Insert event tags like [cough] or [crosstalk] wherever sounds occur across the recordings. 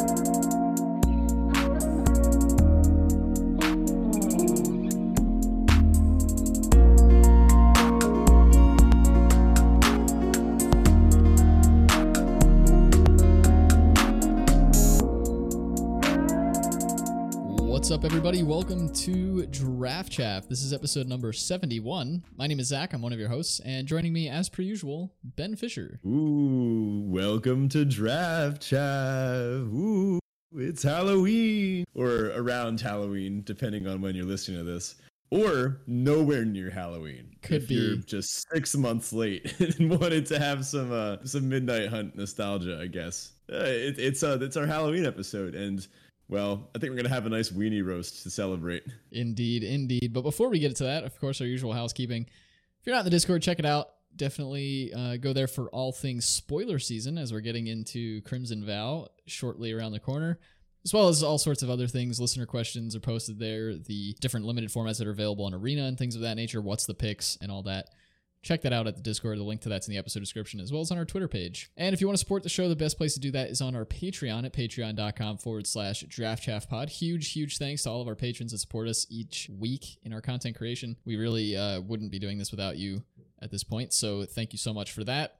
What's up, everybody? Welcome to Draft Chaff. This is episode number 71. My name is Zach. I'm one of your hosts, and joining me, as per usual, Ben Fisher. Ooh, welcome to Draft Chaff. Ooh, it's Halloween or around Halloween, depending on when you're listening to this, or nowhere near Halloween. Could if be. you're just six months late [laughs] and wanted to have some uh, some midnight hunt nostalgia. I guess uh, it, it's uh, it's our Halloween episode, and well, I think we're gonna have a nice weenie roast to celebrate. Indeed, indeed. But before we get to that, of course, our usual housekeeping. If you're not in the Discord, check it out. Definitely uh, go there for all things spoiler season as we're getting into Crimson Vow shortly around the corner, as well as all sorts of other things. Listener questions are posted there, the different limited formats that are available on Arena and things of that nature, what's the picks, and all that. Check that out at the Discord. The link to that's in the episode description, as well as on our Twitter page. And if you want to support the show, the best place to do that is on our Patreon at patreon.com forward slash draft chaff pod. Huge, huge thanks to all of our patrons that support us each week in our content creation. We really uh, wouldn't be doing this without you at this point. So thank you so much for that.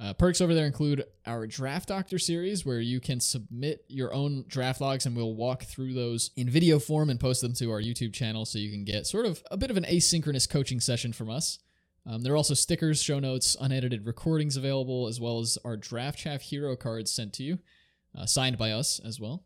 Uh, perks over there include our Draft Doctor series, where you can submit your own draft logs and we'll walk through those in video form and post them to our YouTube channel so you can get sort of a bit of an asynchronous coaching session from us. Um, there are also stickers, show notes, unedited recordings available, as well as our Draft Chaff hero cards sent to you, uh, signed by us as well.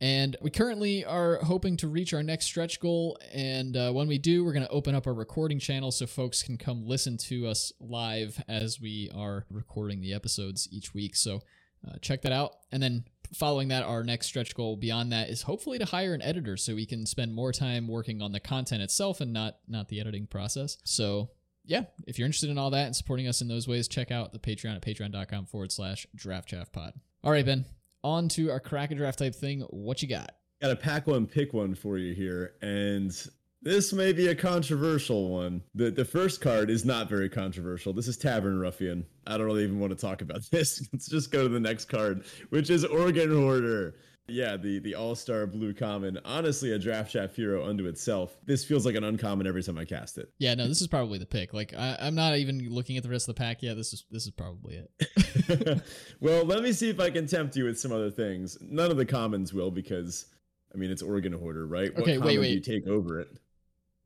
And we currently are hoping to reach our next stretch goal. And uh, when we do, we're going to open up our recording channel so folks can come listen to us live as we are recording the episodes each week. So uh, check that out. And then following that, our next stretch goal beyond that is hopefully to hire an editor so we can spend more time working on the content itself and not not the editing process. So yeah, if you're interested in all that and supporting us in those ways, check out the Patreon at patreon.com forward slash draft pod. All right, Ben, on to our crack a draft type thing. What you got? Got a pack one, pick one for you here, and this may be a controversial one. The the first card is not very controversial. This is Tavern Ruffian. I don't really even want to talk about [laughs] this. Let's just go to the next card, which is Organ Hoarder. Yeah, the the All Star Blue Common. Honestly, a draft chaff hero unto itself. This feels like an uncommon every time I cast it. Yeah, no, this is probably the pick. Like I, I'm not even looking at the rest of the pack yet. This is this is probably it. [laughs] well, let me see if I can tempt you with some other things. None of the commons will because, I mean, it's Organ Hoarder, right? What Okay, wait, common wait. Do you take over it?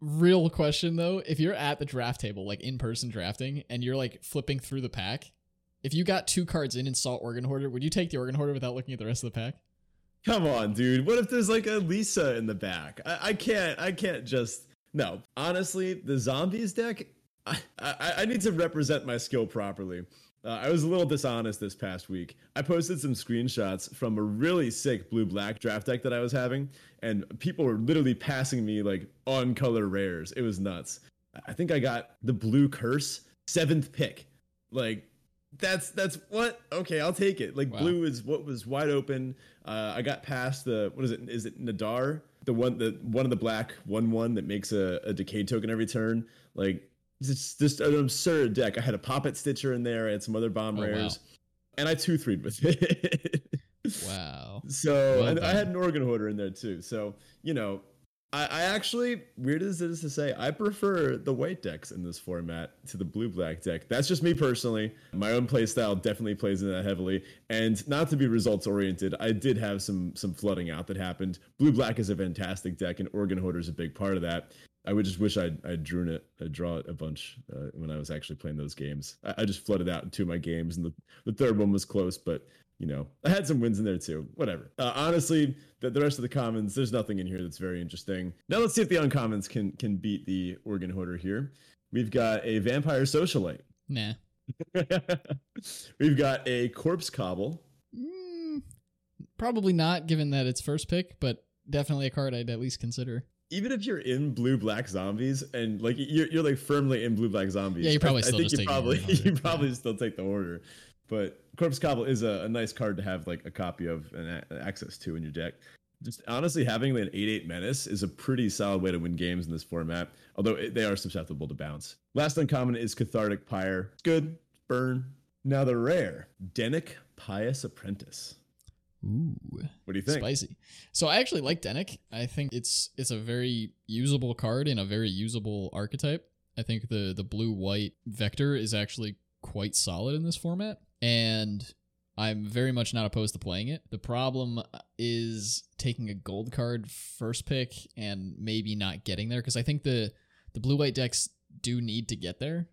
Real question though, if you're at the draft table, like in person drafting, and you're like flipping through the pack, if you got two cards in and saw Organ Hoarder, would you take the Organ Hoarder without looking at the rest of the pack? Come on, dude. What if there's like a Lisa in the back? I, I can't. I can't just. No, honestly, the zombies deck. I, I, I need to represent my skill properly. Uh, I was a little dishonest this past week. I posted some screenshots from a really sick blue black draft deck that I was having, and people were literally passing me like on color rares. It was nuts. I think I got the blue curse seventh pick. Like that's that's what okay i'll take it. Like Wow. blue is what was wide open. Uh i got past the what is it is it Jadar? The one the one of the black one one that makes a, a decay token every turn. Like it's just an absurd deck. I had a poppet stitcher in there. I had some other bomb Oh, wow. rares. And i two threed with it. [laughs] Wow. so Well and I had an organ hoarder in there too. So you know, I, I actually weird as it is to say, I prefer the white decks in this format to the blue black deck. That's just me personally. My own playstyle definitely plays in that heavily. And not to be results oriented, I did have some some flooding out that happened. Blue black is a fantastic deck, and organ hoarder is a big part of that. I would just wish I'd, I'd drawn it, I'd draw it a bunch uh, when I was actually playing those games. I, I just flooded out in two of my games, and the, the third one was close, but you know, I had some wins in there too. Whatever. Uh, honestly, the, the rest of the commons, there's nothing in here that's very interesting. Now let's see if the uncommons can can beat the organ hoarder here. We've got a vampire socialite. Nah. [laughs] We've got a corpse cobble. Mm, probably not, given that it's first pick, but definitely a card I'd at least consider. Even if you're in blue black zombies and like you're, you're like firmly in blue black zombies, Yeah, you probably I, still I think you probably [laughs] you probably still take the order. But corpse cobble is a, a nice card to have like a copy of and a- access to in your deck. Just honestly, having an 8 8 menace is a pretty solid way to win games in this format, although it, they are susceptible to bounce. Last uncommon is Cathartic Pyre. it's Good, burn. Now the rare, Dennick Pious Apprentice. Ooh. What do you think? Spicy. So I actually like Dennick. I think it's it's a very usable card in a very usable archetype. I think the the blue white vector is actually quite solid in this format, and I'm very much not opposed to playing it. The problem is taking a gold card first pick and maybe not getting there because I think the the blue white decks do need to get there.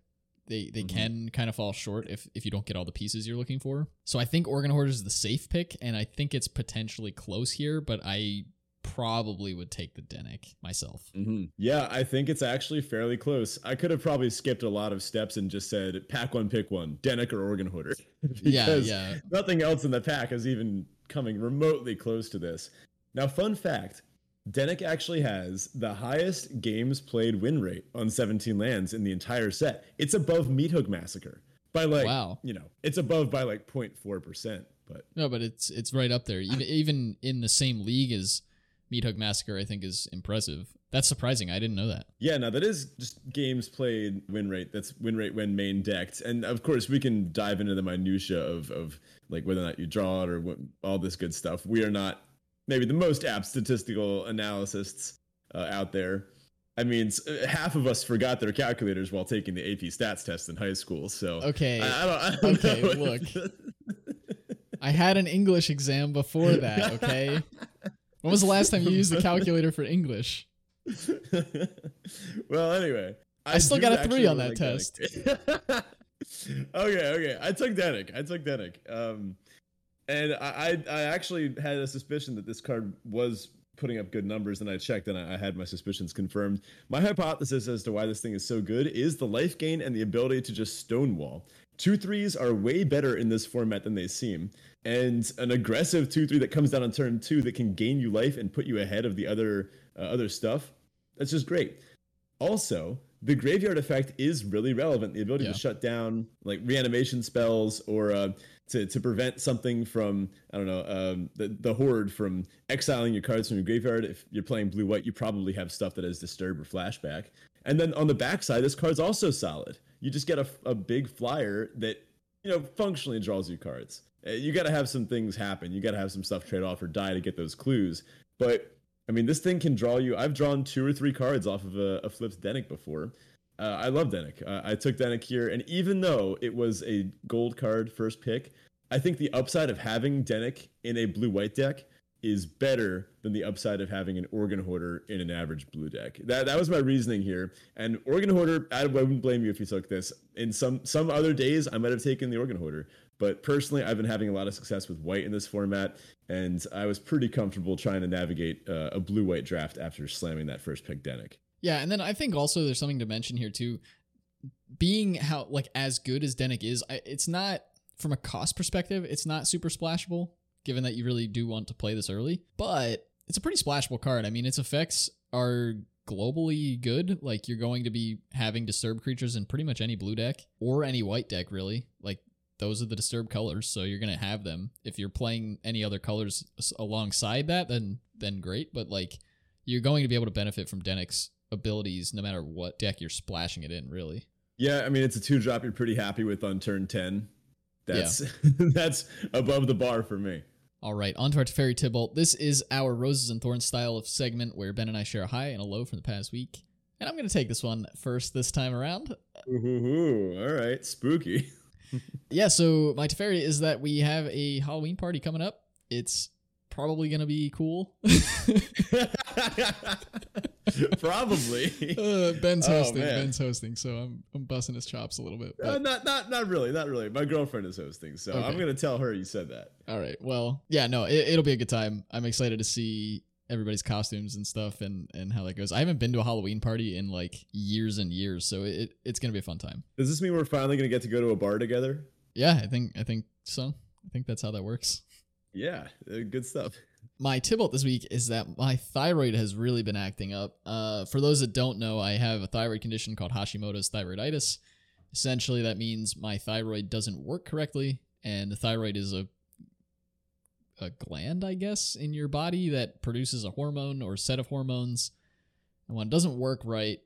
They they Mhm. can kind of fall short if if you don't get all the pieces you're looking for. So I think Organ Hoarder is the safe pick, and I think it's potentially close here, but I probably would take the Dennick myself. hmm Yeah, I think it's actually fairly close. I could have probably skipped a lot of steps and just said pack one, pick one, Dennick or Organ Hoarder. Yeah, [laughs] yeah. Nothing else in the pack is even coming remotely close to this. Now, fun fact Dennick actually has the highest games played win rate on 17Lands in the entire set. It's above Meathook Massacre by like, Wow. you know, it's above by like 0.4%. But No, but it's it's right up there. Even even in the same league as Meathook Massacre, I think is impressive. That's surprising. I didn't know that. Yeah, no, that is just games played win rate. That's win rate when main decked, and of course we can dive into the minutia of of like whether or not you draw it or what, all this good stuff. We are not maybe the most apt statistical analysts uh, out there. I mean, uh, half of us forgot their calculators while taking the AP Stats test in high school. So Okay. I, I don't. I don't Okay, look. [laughs] I had an English exam before that, okay? when was the last time you used the calculator for English? [laughs] well, anyway, I still got a three on that like Dennick. [laughs] okay, okay. I took Dennick. I took Dennick. Um, and I, I, I actually had a suspicion that this card was putting up good numbers, and I checked, and I, I had my suspicions confirmed. My hypothesis as to why this thing is so good is the life gain and the ability to just stonewall. Two threes are way better in this format than they seem. And an aggressive two three that comes down on turn two that can gain you life and put you ahead of the other uh, other stuff. That's just great. Also, the graveyard effect is really relevant. The ability Yeah. to shut down like reanimation spells or uh, to, to prevent something from, I don't know, um, the, the horde from exiling your cards from your graveyard. If you're playing blue white, you probably have stuff that has disturb or flashback. And then on the backside, this card's also solid. You just get a, a big flyer that, you know, functionally draws you cards. Uh, You got to have some things happen. You got to have some stuff trade off or die to get those clues. But I mean, this thing can draw you. I've drawn two or three cards off of a, a flipped Dennick before. Uh, I love Dennick. Uh, I took Dennick here, and even though it was a gold card first pick, I think the upside of having Dennick in a blue white deck is better than the upside of having an Organ Hoarder in an average blue deck. That that was my reasoning here. And Organ Hoarder, I wouldn't blame you if you took this. In some some other days, I might have taken the Organ Hoarder. But personally, I've been having a lot of success with white in this format, and I was pretty comfortable trying to navigate uh, a blue white draft after slamming that first pick Dennick. Yeah, and then I think also there's something to mention here too. Being how like as good as Dennick is, I, it's not from a cost perspective, it's not super splashable. Given that you really do want to play this early, but it's a pretty splashable card. I mean, its effects are globally good. Like you're going to be having disturb creatures in pretty much any blue deck or any white deck, really. Like those are the disturbed colors, so you're gonna have them. If you're playing any other colors alongside that, then then great. But like you're going to be able to benefit from Dennick's abilities no matter what deck you're splashing it in, really. Yeah, I mean it's a two drop you're pretty happy with on turn ten. That's [laughs] that's above the bar for me. All right, on to our Teferi Tibalt. This is our Roses and Thorns style of segment where Ben and I share a high and a low from the past week. And I'm going to take this one first this time around. Ooh, all right, spooky. [laughs] Yeah, so my Teferi is that we have a Halloween party coming up. It's probably going to be cool. [laughs] Probably. uh, Ben's Oh, hosting. man. Ben's hosting, so I'm, I'm busting his chops a little bit. Uh, not not not really, not really. My girlfriend is hosting, so I'm gonna tell her you said that. all right, well, yeah, no, it, it'll be a good time. I'm excited to see everybody's costumes and stuff and, and how that goes. I haven't been to a Halloween party in like years and years, so it, it's going to be a fun time. Does this mean we're finally gonna get to go to a bar together? Yeah, I think I think so. I think that's how that works. Yeah, uh, good stuff. My tibalt this week is that my thyroid has really been acting up. Uh, for those that don't know, I have a thyroid condition called Hashimoto's thyroiditis. Essentially, that means my thyroid doesn't work correctly, and the thyroid is a a gland, I guess, in your body that produces a hormone or set of hormones. And when it doesn't work right,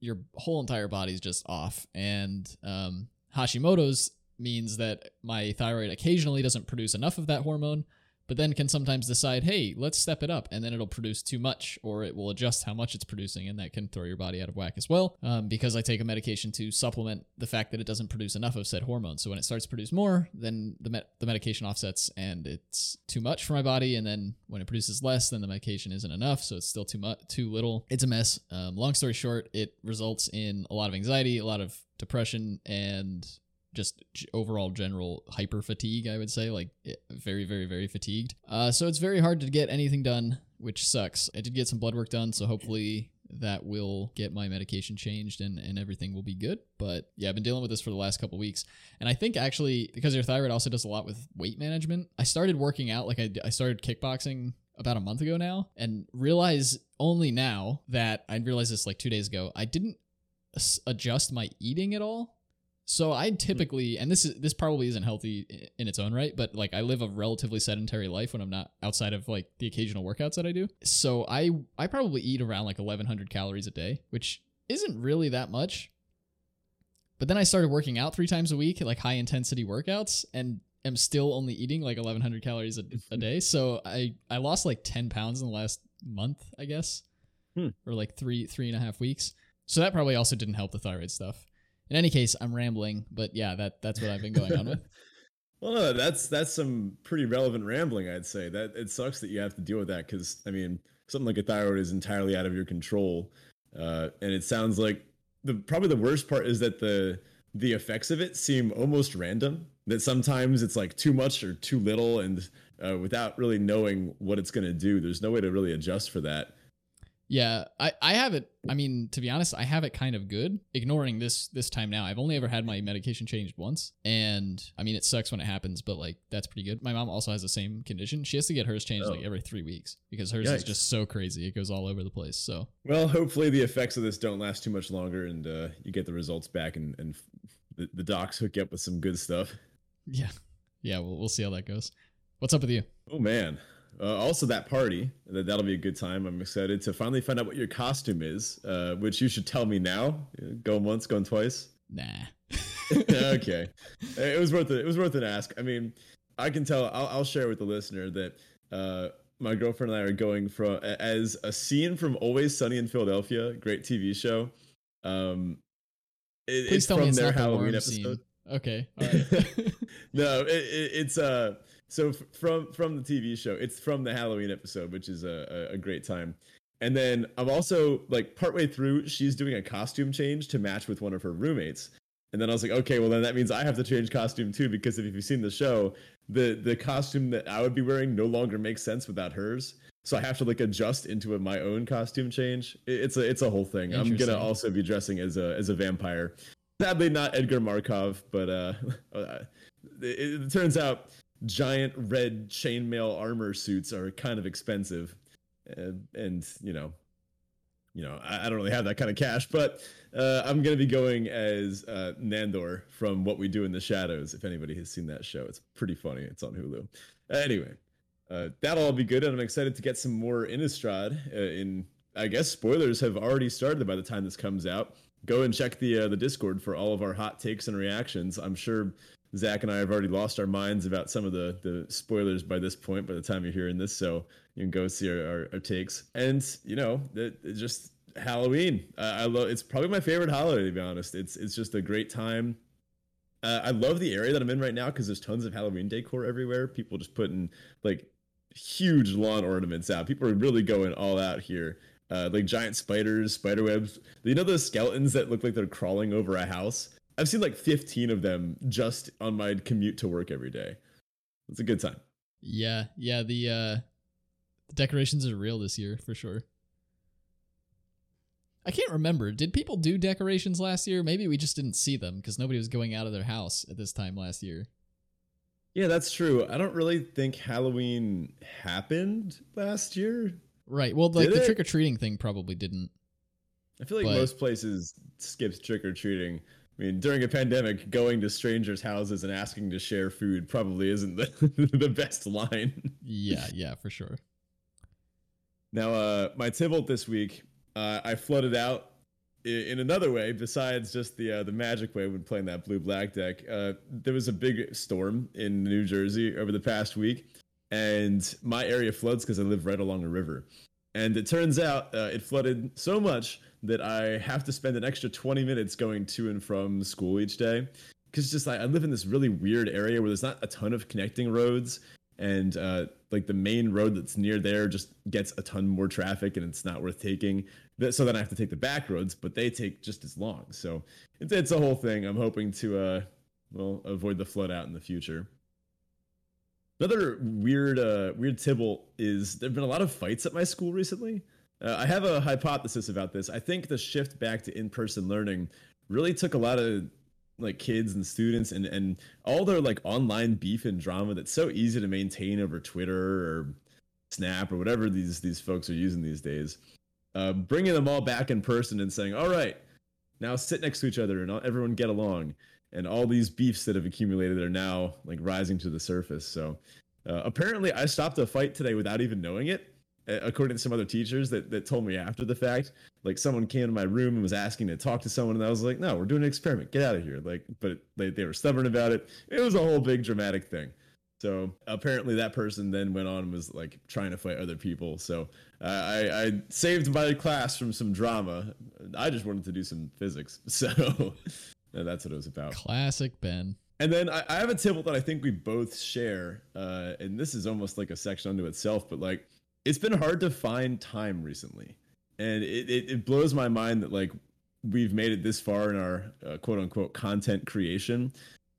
your whole entire body is just off. And um, Hashimoto's means that my thyroid occasionally doesn't produce enough of that hormone, but then can sometimes decide, hey, let's step it up, and then it'll produce too much, or it will adjust how much it's producing, and that can throw your body out of whack as well. Um, because I take a medication to supplement the fact that it doesn't produce enough of said hormone. So when it starts to produce more, then the med- the medication offsets, and it's too much for my body. And then when it produces less, then the medication isn't enough, so it's still too much, too little. It's a mess. Um, long story short, it results in a lot of anxiety, a lot of depression, and just overall general hyper fatigue, I would say, like very, very, very fatigued. Uh, so it's very hard to get anything done, which sucks. I did get some blood work done, so hopefully that will get my medication changed and, and everything will be good. But yeah, I've been dealing with this for the last couple weeks. And I think actually, because your thyroid also does a lot with weight management, I started working out, like I, I started kickboxing about a month ago now and realize only now that I realized this like two days ago, I didn't adjust my eating at all so I typically, and this is this probably isn't healthy in its own right, but like I live a relatively sedentary life when I'm not outside of like the occasional workouts that I do. So I I probably eat around like 1100 calories a day, which isn't really that much. But then I started working out three times a week, like high intensity workouts, and am still only eating like 1100 calories a, a day. So I I lost like 10 pounds in the last month, I guess, hmm. or like three three and a half weeks. So that probably also didn't help the thyroid stuff. In any case, I'm rambling, but yeah, that that's what I've been going on with. [laughs] Well, no, that's that's some pretty relevant rambling, I'd say. That it sucks that you have to deal with that because I mean, something like a thyroid is entirely out of your control, uh, and it sounds like the probably the worst part is that the the effects of it seem almost random. That sometimes it's like too much or too little, and uh, without really knowing what it's going to do, there's no way to really adjust for that. Yeah, I, I have it. I mean, to be honest, I have it kind of good. Ignoring this this time now, I've only ever had my medication changed once, and I mean, it sucks when it happens, but like that's pretty good. My mom also has the same condition. She has to get hers changed oh. like every three weeks because hers Yikes. is just so crazy. It goes all over the place. So well, hopefully the effects of this don't last too much longer, and uh, you get the results back, and and the, the docs hook you up with some good stuff. Yeah, yeah. We'll we'll see how that goes. What's up with you? Oh man, uh, also, that party that that'll be a good time. I'm excited to finally find out what your costume is, uh, which you should tell me now. Going once, going twice. Nah. [laughs] [laughs] okay, it was worth it. It was worth an ask. I mean, I can tell. I'll, I'll share with the listener that uh, my girlfriend and I are going from as a scene from Always Sunny in Philadelphia, great TV show. Um, it, Please it's tell from me it's their Halloween episode. Scene. Okay. [laughs] no, it, it, it's uh so f- from from the TV show, it's from the Halloween episode, which is a, a, a great time. And then I'm also like partway through, she's doing a costume change to match with one of her roommates. And then I was like, okay, well then that means I have to change costume too, because if you've seen the show, the the costume that I would be wearing no longer makes sense without hers. So I have to like adjust into a, my own costume change. It's a it's a whole thing. I'm gonna also be dressing as a as a vampire. Sadly, not Edgar Markov, but uh, [laughs] it, it turns out giant red chainmail armor suits are kind of expensive, and, and you know, you know, I, I, don't really have that kind of cash, but uh, I'm gonna be going as uh, Nandor from What We Do in the Shadows. If anybody has seen that show, it's pretty funny. It's on Hulu. Anyway, uh, that'll all be good, and I'm excited to get some more Innistrad. Uh, in I guess spoilers have already started by the time this comes out. Go and check the uh, the Discord for all of our hot takes and reactions. I'm sure Zach and I have already lost our minds about some of the the spoilers by this point. By the time you're hearing this, so you can go see our, our, our takes. And you know, it, it just Halloween. Uh, I love. It's probably my favorite holiday to be honest. It's it's just a great time. Uh, I love the area that I'm in right now because there's tons of Halloween decor everywhere. People just putting like huge lawn ornaments out. People are really going all out here. Uh, like giant spiders, spider webs. You know those skeletons that look like they're crawling over a house? I've seen like 15 of them just on my commute to work every day. It's a good time. Yeah, yeah. The uh, the decorations are real this year for sure. I can't remember. Did people do decorations last year? Maybe we just didn't see them because nobody was going out of their house at this time last year. Yeah, that's true. I don't really think Halloween happened last year. Right. Well, like Did the trick or treating thing probably didn't. I feel like most places skipped trick or treating. I mean, during a pandemic, going to strangers' houses and asking to share food probably isn't the, [laughs] the best line. Yeah, yeah, for sure. Now, uh, my Tibalt this week, uh, I flooded out in another way besides just the uh, the magic way when playing that blue black deck. Uh, there was a big storm in New Jersey over the past week, and my area floods because I live right along a river. And it turns out uh, it flooded so much that I have to spend an extra 20 minutes going to and from school each day. Because just like I live in this really weird area where there's not a ton of connecting roads, and uh, like the main road that's near there just gets a ton more traffic, and it's not worth taking. So then I have to take the back roads, but they take just as long. So it's it's a whole thing. I'm hoping to uh, well avoid the flood out in the future. Another weird, uh, weird tibble is there've been a lot of fights at my school recently. Uh, I have a hypothesis about this. I think the shift back to in-person learning really took a lot of like kids and students and and all their like online beef and drama that's so easy to maintain over Twitter or Snap or whatever these these folks are using these days. Uh, bringing them all back in person and saying, "All right, now sit next to each other and everyone get along." and all these beefs that have accumulated are now like rising to the surface. So uh, apparently, I stopped a fight today without even knowing it. According to some other teachers that, that told me after the fact, like someone came to my room and was asking to talk to someone, and I was like, "No, we're doing an experiment. Get out of here!" Like, but they they were stubborn about it. It was a whole big dramatic thing. So apparently, that person then went on and was like trying to fight other people. So uh, I, I saved my class from some drama. I just wanted to do some physics. [laughs] So [laughs] that's what it was about. Classic Ben. And then I, I have a tip that I think we both share, uh, and this is almost like a section unto itself. But like, it's been hard to find time recently, and it, it, it blows my mind that like we've made it this far in our uh, quote unquote content creation.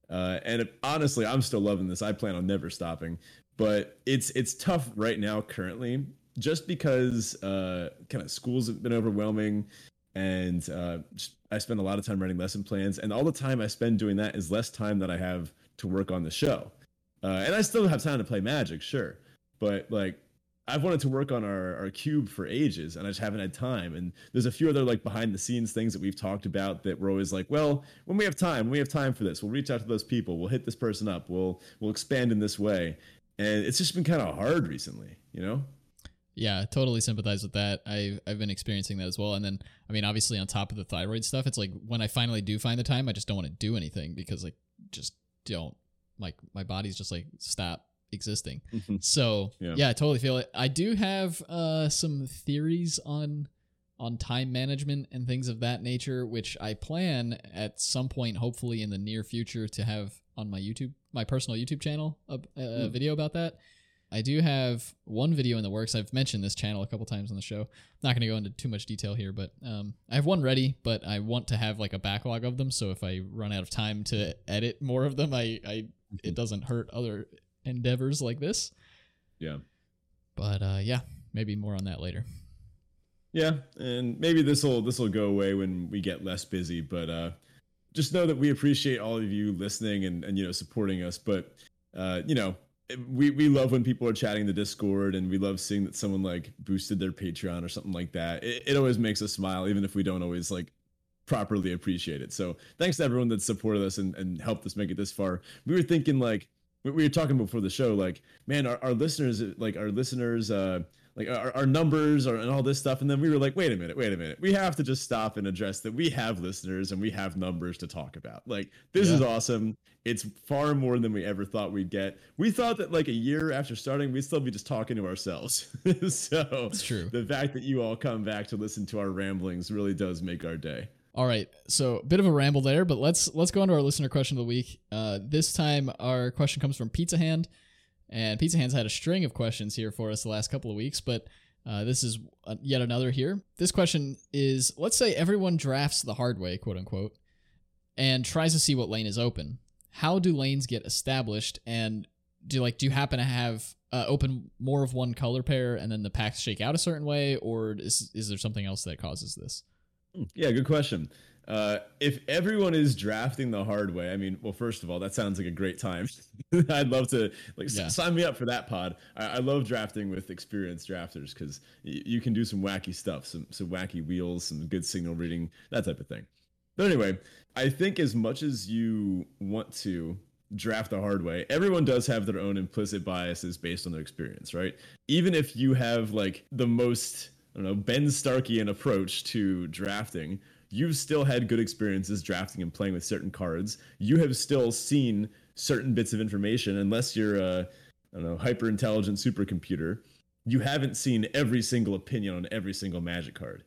Uh, and it, honestly, I'm still loving this. I plan on never stopping, but it's it's tough right now currently, just because uh, kind of schools have been overwhelming and uh, I spend a lot of time writing lesson plans, and all the time I spend doing that is less time that I have to work on the show. Uh, and I still have time to play Magic, sure, but like I've wanted to work on our, our cube for ages, and I just haven't had time. And there's a few other like behind the scenes things that we've talked about that we're always like, well, when we have time, we have time for this, we'll reach out to those people, we'll hit this person up, we'll we'll expand in this way. And it's just been kind of hard recently, you know. Yeah, totally sympathize with that. I've I've been experiencing that as well. And then I mean, obviously on top of the thyroid stuff, it's like when I finally do find the time, I just don't want to do anything because like just don't like my body's just like stop existing. Mm-hmm. so yeah. yeah, I totally feel it. I do have uh some theories on on time management and things of that nature, which I plan at some point, hopefully in the near future, to have on my YouTube, my personal YouTube channel, a, a mm. video about that. I do have one video in the works. I've mentioned this channel a couple times on the show. I'm not going to go into too much detail here, but um, I have one ready, but I want to have like a backlog of them. So if I run out of time to edit more of them, I, I it doesn't hurt other endeavors like this. Yeah. But uh, yeah, maybe more on that later. Yeah, and maybe this will this will go away when we get less busy. But uh, just know that we appreciate all of you listening and and you know supporting us. But uh, you know we we love when people are chatting the Discord, and we love seeing that someone like boosted their Patreon or something like that. It, it always makes us smile, even if we don't always like properly appreciate it. So thanks to everyone that supported us and, and helped us make it this far. We were thinking like we were talking before the show, like man, our, our listeners, like our listeners, uh, like our, our numbers are, and all this stuff. And then we were like, wait a minute, wait a minute. We have to just stop and address that we have listeners and we have numbers to talk about. Like, this yeah. is awesome. It's far more than we ever thought we'd get. We thought that like a year after starting, we'd still be just talking to ourselves. [laughs] so it's true. The fact that you all come back to listen to our ramblings really does make our day. All right, so a bit of a ramble there, but let's let's go on to our listener question of the week. Uh, this time, our question comes from Pizza Hand. And Pizza Hands had a string of questions here for us the last couple of weeks, but uh, this is uh, yet another here. This question is let's say everyone drafts the hard way, quote unquote, and tries to see what lane is open. How do lanes get established? And do like do you happen to have uh, open more of one color pair and then the packs shake out a certain way, or is is there something else that causes this? Hmm, yeah, good question. Uh, if everyone is drafting the hard way, I mean, well, first of all, that sounds like a great time. [laughs] I'd love to like yeah. sign me up for that pod. I, I love drafting with experienced drafters because y- you can do some wacky stuff, some some wacky wheels, some good signal reading, that type of thing. But anyway, I think as much as you want to draft the hard way, everyone does have their own implicit biases based on their experience, right? Even if you have like the most I don't know, Ben Starkian approach to drafting, you've still had good experiences drafting and playing with certain cards. You have still seen certain bits of information, unless you're a I don't know, hyper intelligent supercomputer, you haven't seen every single opinion on every single magic card.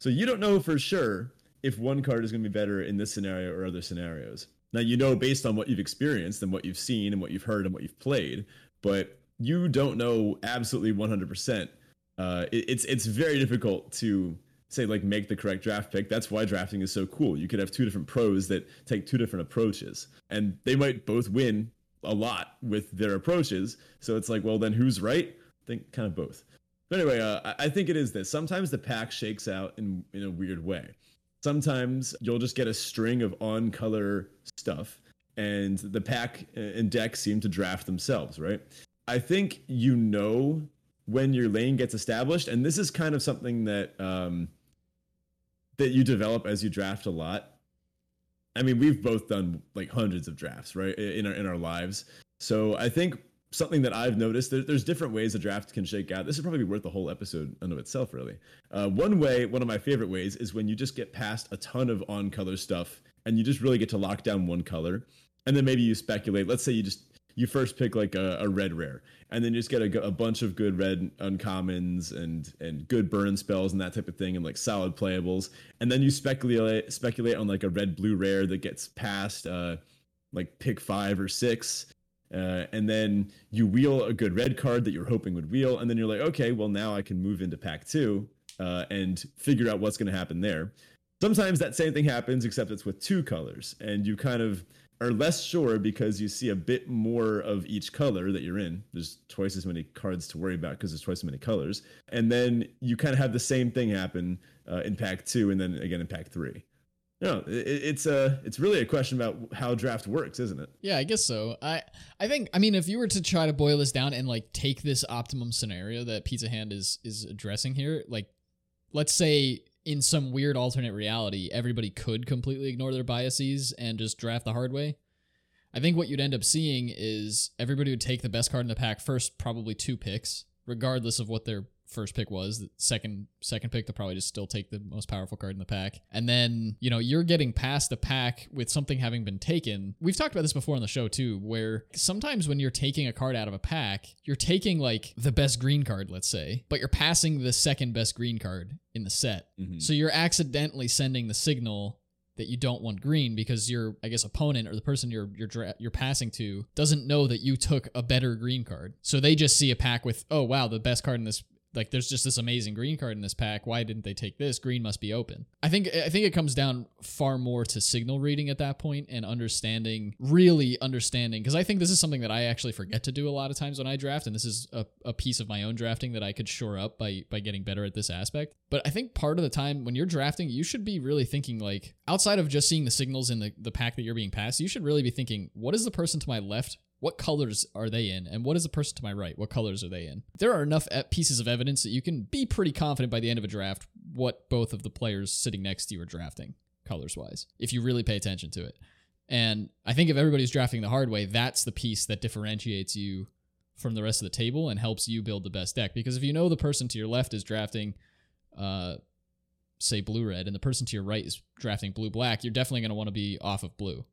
So you don't know for sure if one card is going to be better in this scenario or other scenarios. Now you know based on what you've experienced and what you've seen and what you've heard and what you've played, but you don't know absolutely 100%. Uh, it, it's it's very difficult to say like make the correct draft pick. That's why drafting is so cool. You could have two different pros that take two different approaches, and they might both win a lot with their approaches. So it's like, well, then who's right? I think kind of both. But anyway, uh, I think it is this. Sometimes the pack shakes out in in a weird way. Sometimes you'll just get a string of on color stuff, and the pack and deck seem to draft themselves, right? I think you know when your lane gets established, and this is kind of something that um, that you develop as you draft a lot. I mean, we've both done like hundreds of drafts, right, in our in our lives. So I think something that I've noticed there, there's different ways a draft can shake out. This would probably worth the whole episode unto itself, really. Uh, one way, one of my favorite ways, is when you just get past a ton of on color stuff and you just really get to lock down one color, and then maybe you speculate. Let's say you just you first pick like a, a red rare, and then you just get a, a, bunch of good red uncommons and and good burn spells and that type of thing, and like solid playables, and then you speculate speculate on like a red blue rare that gets past uh, like pick five or six. Uh, and then you wheel a good red card that you're hoping would wheel, and then you're like, okay, well now I can move into pack two uh, and figure out what's going to happen there. Sometimes that same thing happens, except it's with two colors, and you kind of are less sure because you see a bit more of each color that you're in. There's twice as many cards to worry about because there's twice as many colors. And then you kind of have the same thing happen uh, in pack two and then again in pack three. No, it, it's a it's really a question about how draft works, isn't it? Yeah, I guess so. I I think I mean if you were to try to boil this down and like take this optimum scenario that Pizza Hand is is addressing here, like let's say in some weird alternate reality, everybody could completely ignore their biases and just draft the hard way. I think what you'd end up seeing is everybody would take the best card in the pack first, probably two picks, regardless of what their first pick was. The second second pick, they'll probably just still take the most powerful card in the pack. And then, you know, you're getting past the pack with something having been taken. We've talked about this before on the show too, where sometimes when you're taking a card out of a pack, you're taking like the best green card, let's say, but you're passing the second best green card in the set. Mm-hmm. So you're accidentally sending the signal that you don't want green because your I guess opponent or the person you're you're dra- you're passing to doesn't know that you took a better green card. So they just see a pack with oh wow the best card in this like there's just this amazing green card in this pack. Why didn't they take this? Green must be open. I think i think it comes down far more to signal reading at that point and understanding really understanding because i think this is something that i actually forget to do a lot of times when i draft and this is a, a piece of my own drafting that i could shore up by by getting better at this aspect. But i think part of the time when you're drafting you should be really thinking like outside of just seeing the signals in the, the pack that you're being passed you should really be thinking what is the person to my left what colors are they in? And what is the person to my right? What colors are they in? There are enough pieces of evidence that you can be pretty confident by the end of a draft what both of the players sitting next to you are drafting colors wise if you really pay attention to it. And i think if everybody's drafting the hard way that's the piece that differentiates you from the rest of the table and helps you build the best deck. Because if you know the person to your left is drafting uh say blue red and the person to your right is drafting blue black you're definitely going to want to be off of blue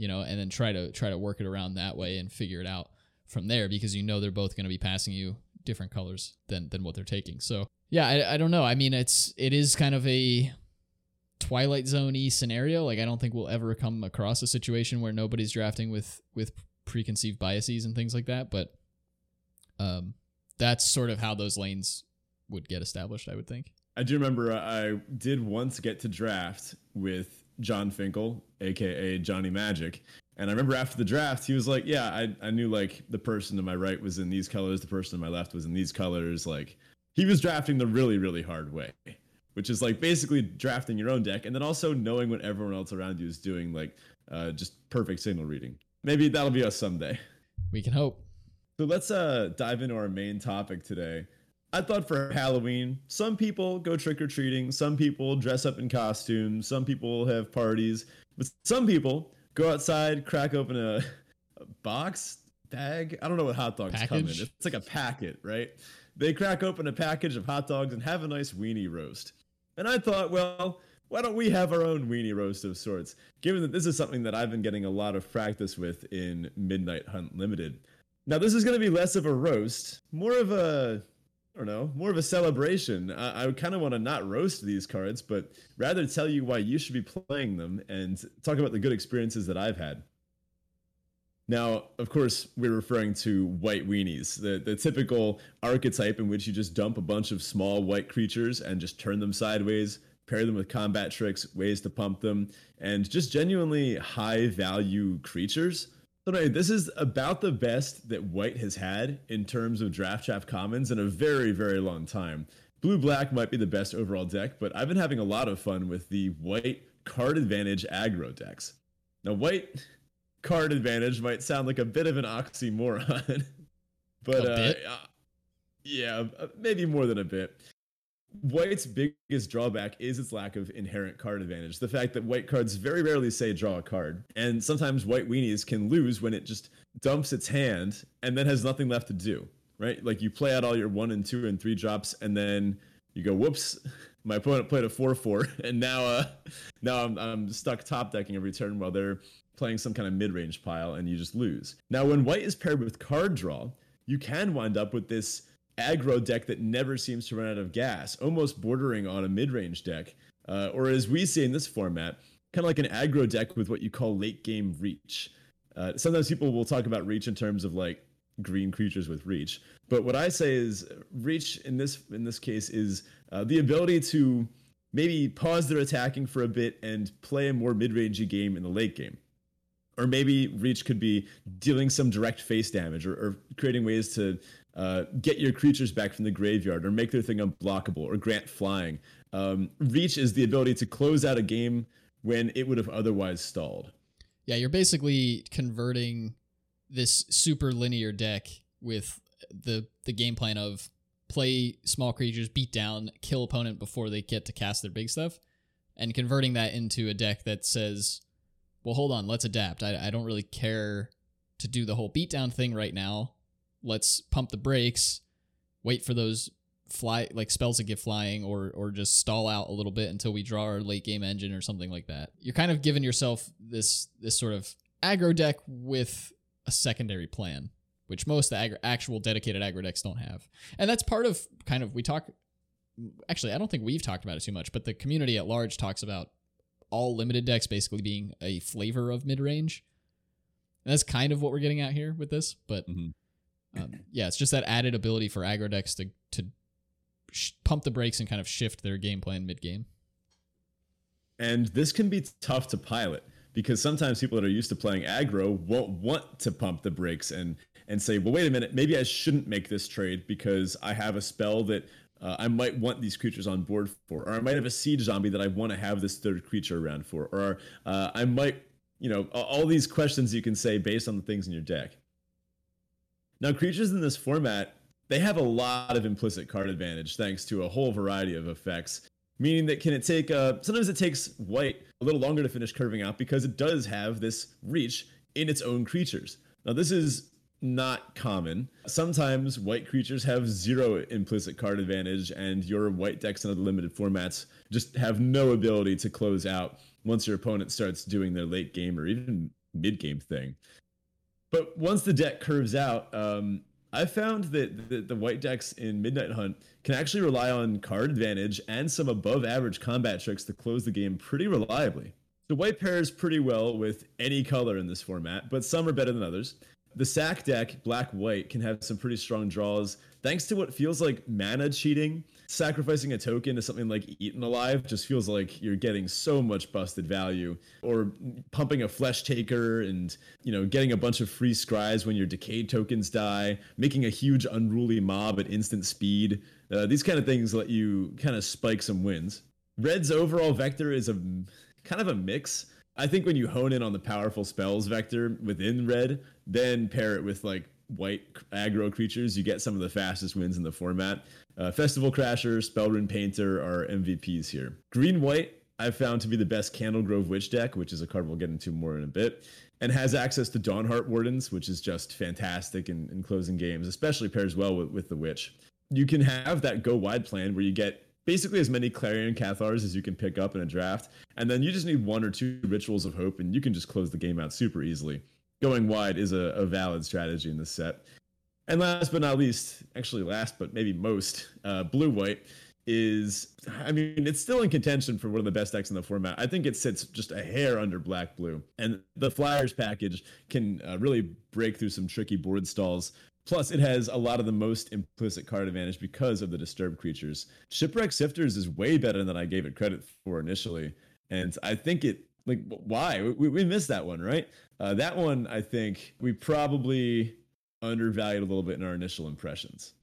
you know, and then try to try to work it around that way and figure it out from there because you know they're both going to be passing you different colors than than what they're taking. So yeah, I, I don't know. I mean, it's it is kind of a Twilight Zone scenario. Like I don't think we'll ever come across a situation where nobody's drafting with with preconceived biases and things like that. But um, that's sort of how those lanes would get established. I would think. I do remember I did once get to draft with Jon Finkel, aka Johnny Magic. And I remember after the draft, he was like, "Yeah, I, I knew like the person to my right was in these colors, the person to my left was in these colors." Like he was drafting the really really hard way, which is like basically drafting your own deck and then also knowing what everyone else around you is doing, like uh, just perfect signal reading. Maybe that'll be us someday. We can hope. So let's uh, dive into our main topic today. I thought for Halloween, some people go trick or treating, some people dress up in costumes, some people have parties, but some people go outside, crack open a, a box, bag. I don't know what hot dogs package? come in. It's like a packet, right? They crack open a package of hot dogs and have a nice weenie roast. And I thought, well, why don't we have our own weenie roast of sorts? Given that this is something that I've been getting a lot of practice with in Midnight Hunt Limited. Now this is going to be less of a roast, more of a I don't know, more of a celebration. I, I kind of want to not roast these cards, but rather tell you why you should be playing them and talk about the good experiences that I've had. Now, of course, we're referring to white weenies, the, the typical archetype in which you just dump a bunch of small white creatures and just turn them sideways, pair them with combat tricks, ways to pump them, and just genuinely high value creatures. So anyway, this is about the best that white has had in terms of draft chaff commons in a very, very long time. Blue black might be the best overall deck, but I've been having a lot of fun with the white card advantage aggro decks. Now, white card advantage might sound like a bit of an oxymoron, [laughs] but uh, uh, yeah, uh, maybe more than a bit. White's biggest drawback is its lack of inherent card advantage. The fact that white cards very rarely say draw a card, and sometimes white weenies can lose when it just dumps its hand and then has nothing left to do. Right? Like you play out all your one and two and three drops, and then you go, "Whoops, my opponent played a four four, [laughs] and now uh, now I'm I'm stuck top decking every turn while they're playing some kind of mid range pile, and you just lose. Now, when white is paired with card draw, you can wind up with this aggro deck that never seems to run out of gas, almost bordering on a mid range deck, uh, or as we see in this format, kind of like an aggro deck with what you call late game reach. Uh, sometimes people will talk about reach in terms of like green creatures with reach, but what I say is reach in this in this case is uh, the ability to maybe pause their attacking for a bit and play a more mid-rangey game in the late game. Or maybe reach could be dealing some direct face damage or, or creating ways to uh, get your creatures back from the graveyard or make their thing unblockable or grant flying. Um, reach is the ability to close out a game when it would have otherwise stalled. Yeah, you're basically converting this super linear deck with the the game plan of play small creatures, beat down, kill opponent before they get to cast their big stuff, and converting that into a deck that says well, hold on, let's adapt. I, I don't really care to do the whole beatdown thing right now. Let's pump the brakes, wait for those fly like spells to get flying or or just stall out a little bit until we draw our late game engine or something like that. You're kind of giving yourself this this sort of aggro deck with a secondary plan, which most the actual dedicated aggro decks don't have. And that's part of kind of we talk actually I don't think we've talked about it too much, but the community at large talks about all limited decks basically being a flavor of mid range. That's kind of what we're getting at here with this, but mm-hmm. Um, [laughs] yeah, it's just that added ability for aggro decks to to sh- pump the brakes and kind of shift their game plan mid game. And this can be tough to pilot because sometimes people that are used to playing aggro won't want to pump the brakes and and say, well, wait a minute, maybe I shouldn't make this trade because I have a spell that uh, I might want these creatures on board for, or I might have a siege zombie that I want to have this third creature around for, or uh, I might, you know, all these questions you can say based on the things in your deck. Now, creatures in this format, they have a lot of implicit card advantage thanks to a whole variety of effects. Meaning that can it take, uh, sometimes it takes white a little longer to finish curving out because it does have this reach in its own creatures. Now, this is not common. Sometimes white creatures have zero implicit card advantage, and your white decks in other limited formats just have no ability to close out once your opponent starts doing their late game or even mid game thing. But once the deck curves out, um, I found that the, the, white decks in Midnight Hunt can actually rely on card advantage and some above average combat tricks to close the game pretty reliably. The white pairs pretty well with any color in this format, but some are better than others. The sack deck, black white, can have some pretty strong draws thanks to what feels like mana cheating. Sacrificing a token to something like Eaten Alive just feels like you're getting so much busted value. Or pumping a Fleshtaker and, you know, getting a bunch of free scries when your decayed tokens die, making a huge unruly mob at instant speed. Uh, these kind of things let you kind of spike some wins. Red's overall vector is a kind of a mix. I think when you hone in on the powerful spells vector within red, then pair it with like white aggro creatures, you get some of the fastest wins in the format. Uh, Festival Crasher, Spellrune Painter are MVPs here. Green white, I've found to be the best Candlegrove Witch deck, which is a card we'll get into more in a bit, and has access to Dawnhart Wardens, which is just fantastic in, in closing games, especially pairs well with, with the Witch. You can have that go wide plan where you get basically as many Clarion Cathars as you can pick up in a draft, and then you just need one or two Rituals of Hope, and you can just close the game out super easily. going wide is a, a valid strategy in this set. And last but not least, actually last but maybe most, uh, blue white is I mean it's still in contention for one of the best decks in the format. I think it sits just a hair under black blue, and the Flyers package can uh, really break through some tricky board stalls. Plus, it has a lot of the most implicit card advantage because of the disturbed creatures. Shipwreck Sifters is way better than I gave it credit for initially, and I think it like why we, we missed that one right. Uh, that one I think we probably undervalued a little bit in our initial impressions.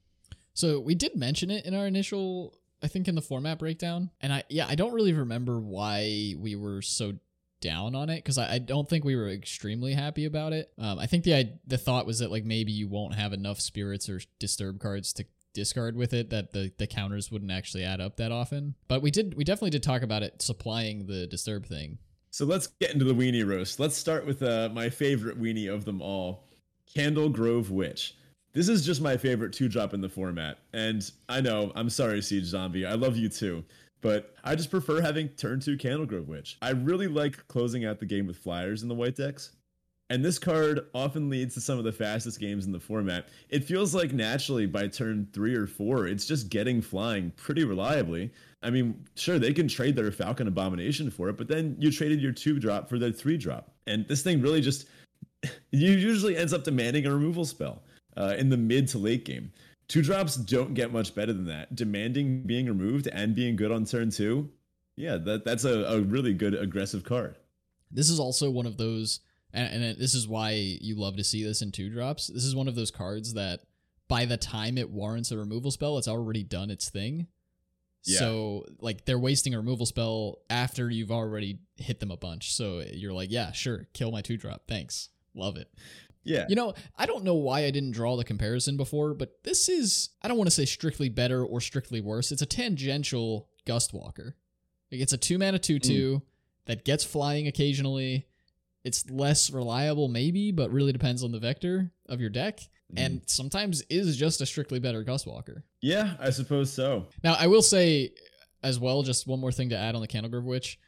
So we did mention it in our initial I think in the format breakdown. And I yeah, I don't really remember why we were so down on it because I, I, don't think we were extremely happy about it. Um, I think the I, the thought was that like maybe you won't have enough spirits or disturb cards to discard with it that the the counters wouldn't actually add up that often. But we did we definitely did talk about it supplying the disturb thing. So let's get into the weenie roast. Let's start with uh, my favorite weenie of them all, Candlegrove Witch. This is just my favorite two drop in the format. And I know, I'm sorry, Siege Zombie. I love you too. But I just prefer having turn two Candlegrove Witch. I really like closing out the game with flyers in the white decks. And this card often leads to some of the fastest games in the format. It feels like naturally by turn three or four, it's just getting flying pretty reliably. I mean, sure, they can trade their Falcon Abomination for it, but then you traded your two drop for their three drop. And this thing really just, [laughs] you usually ends up demanding a removal spell uh, in the mid to late game. Two drops don't get much better than that. Demanding being removed and being good on turn two, yeah, that that's a, a really good aggressive card. This is also one of those, and, and this is why you love to see this in two drops. This is one of those cards that by the time it warrants a removal spell, it's already done its thing. Yeah. So like they're wasting a removal spell after you've already hit them a bunch. So you're like, yeah, sure, kill my two drop. Thanks. Love it. Yeah. You know, I don't know why I didn't draw the comparison before, but this is, I don't want to say strictly better or strictly worse. It's a tangential Gustwalker. Like it's a two mana 2 2 mm. that gets flying occasionally. It's less reliable, maybe, but really depends on the vector of your deck. Mm. And sometimes is just a strictly better Gustwalker. Yeah, I suppose so. Now, I will say as well, just one more thing to add on the Candlegrove Witch.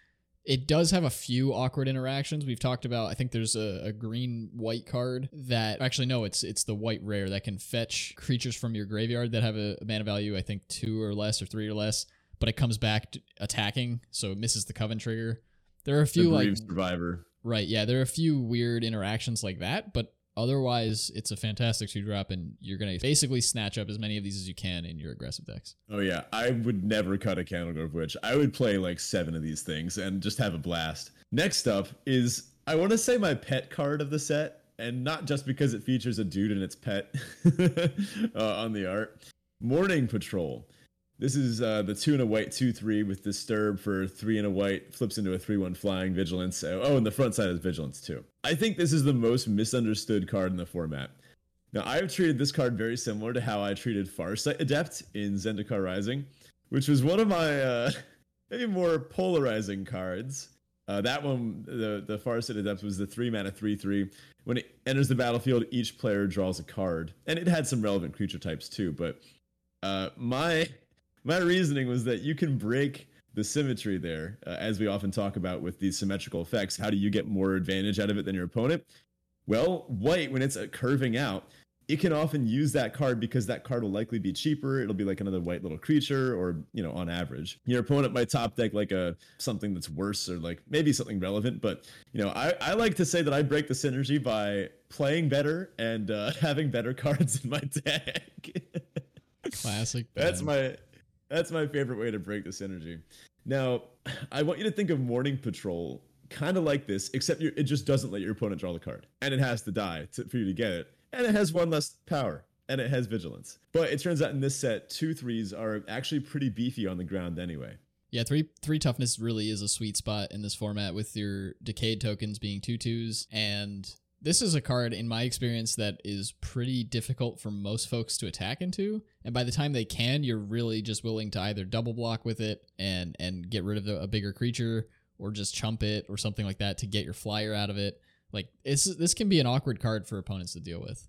It does have a few awkward interactions. We've talked about. I think there's a, a green white card that actually no, it's it's the white rare that can fetch creatures from your graveyard that have a, a mana value. I think two or less or three or less, but it comes back attacking, so it misses the coven trigger. There are a few like survivor. Right, yeah, there are a few weird interactions like that, but Otherwise, it's a fantastic two drop, and you're going to basically snatch up as many of these as you can in your aggressive decks. Oh, yeah. I would never cut a candle Candlegrove Witch. I would play like seven of these things and just have a blast. Next up is, I want to say my pet card of the set, and not just because it features a dude and its pet [laughs] uh, on the art Morning Patrol. This is uh, the two and a white, two three with disturb for three and a white, flips into a three one flying vigilance. Oh, and the front side is vigilance too. I think this is the most misunderstood card in the format. Now, I've treated this card very similar to how I treated Farsight Adept in Zendikar Rising, which was one of my uh, [laughs] maybe more polarizing cards. Uh, that one, the the Farsight Adept was the three mana three three. When it enters the battlefield, each player draws a card, and it had some relevant creature types too. But uh, my my reasoning was that you can break the symmetry there, uh, as we often talk about with these symmetrical effects. How do you get more advantage out of it than your opponent? Well, white, when it's uh, curving out, it can often use that card because that card will likely be cheaper. It'll be like another white little creature, or you know, on average, your opponent might top deck like a something that's worse, or like maybe something relevant. But you know, I, I like to say that I break the synergy by playing better and uh, [laughs] having better [laughs] cards in my deck. [laughs] Classic. That's my that's my favorite way to break this energy. Now, I want you to think of Morning Patrol kind of like this, except it just doesn't let your opponent draw the card, and it has to die to, for you to get it, and it has one less power, and it has vigilance. But it turns out in this set, two threes are actually pretty beefy on the ground anyway. Yeah, three three toughness really is a sweet spot in this format with your decayed tokens being two twos and this is a card in my experience that is pretty difficult for most folks to attack into and by the time they can you're really just willing to either double block with it and and get rid of a bigger creature or just chump it or something like that to get your flyer out of it. Like this this can be an awkward card for opponents to deal with.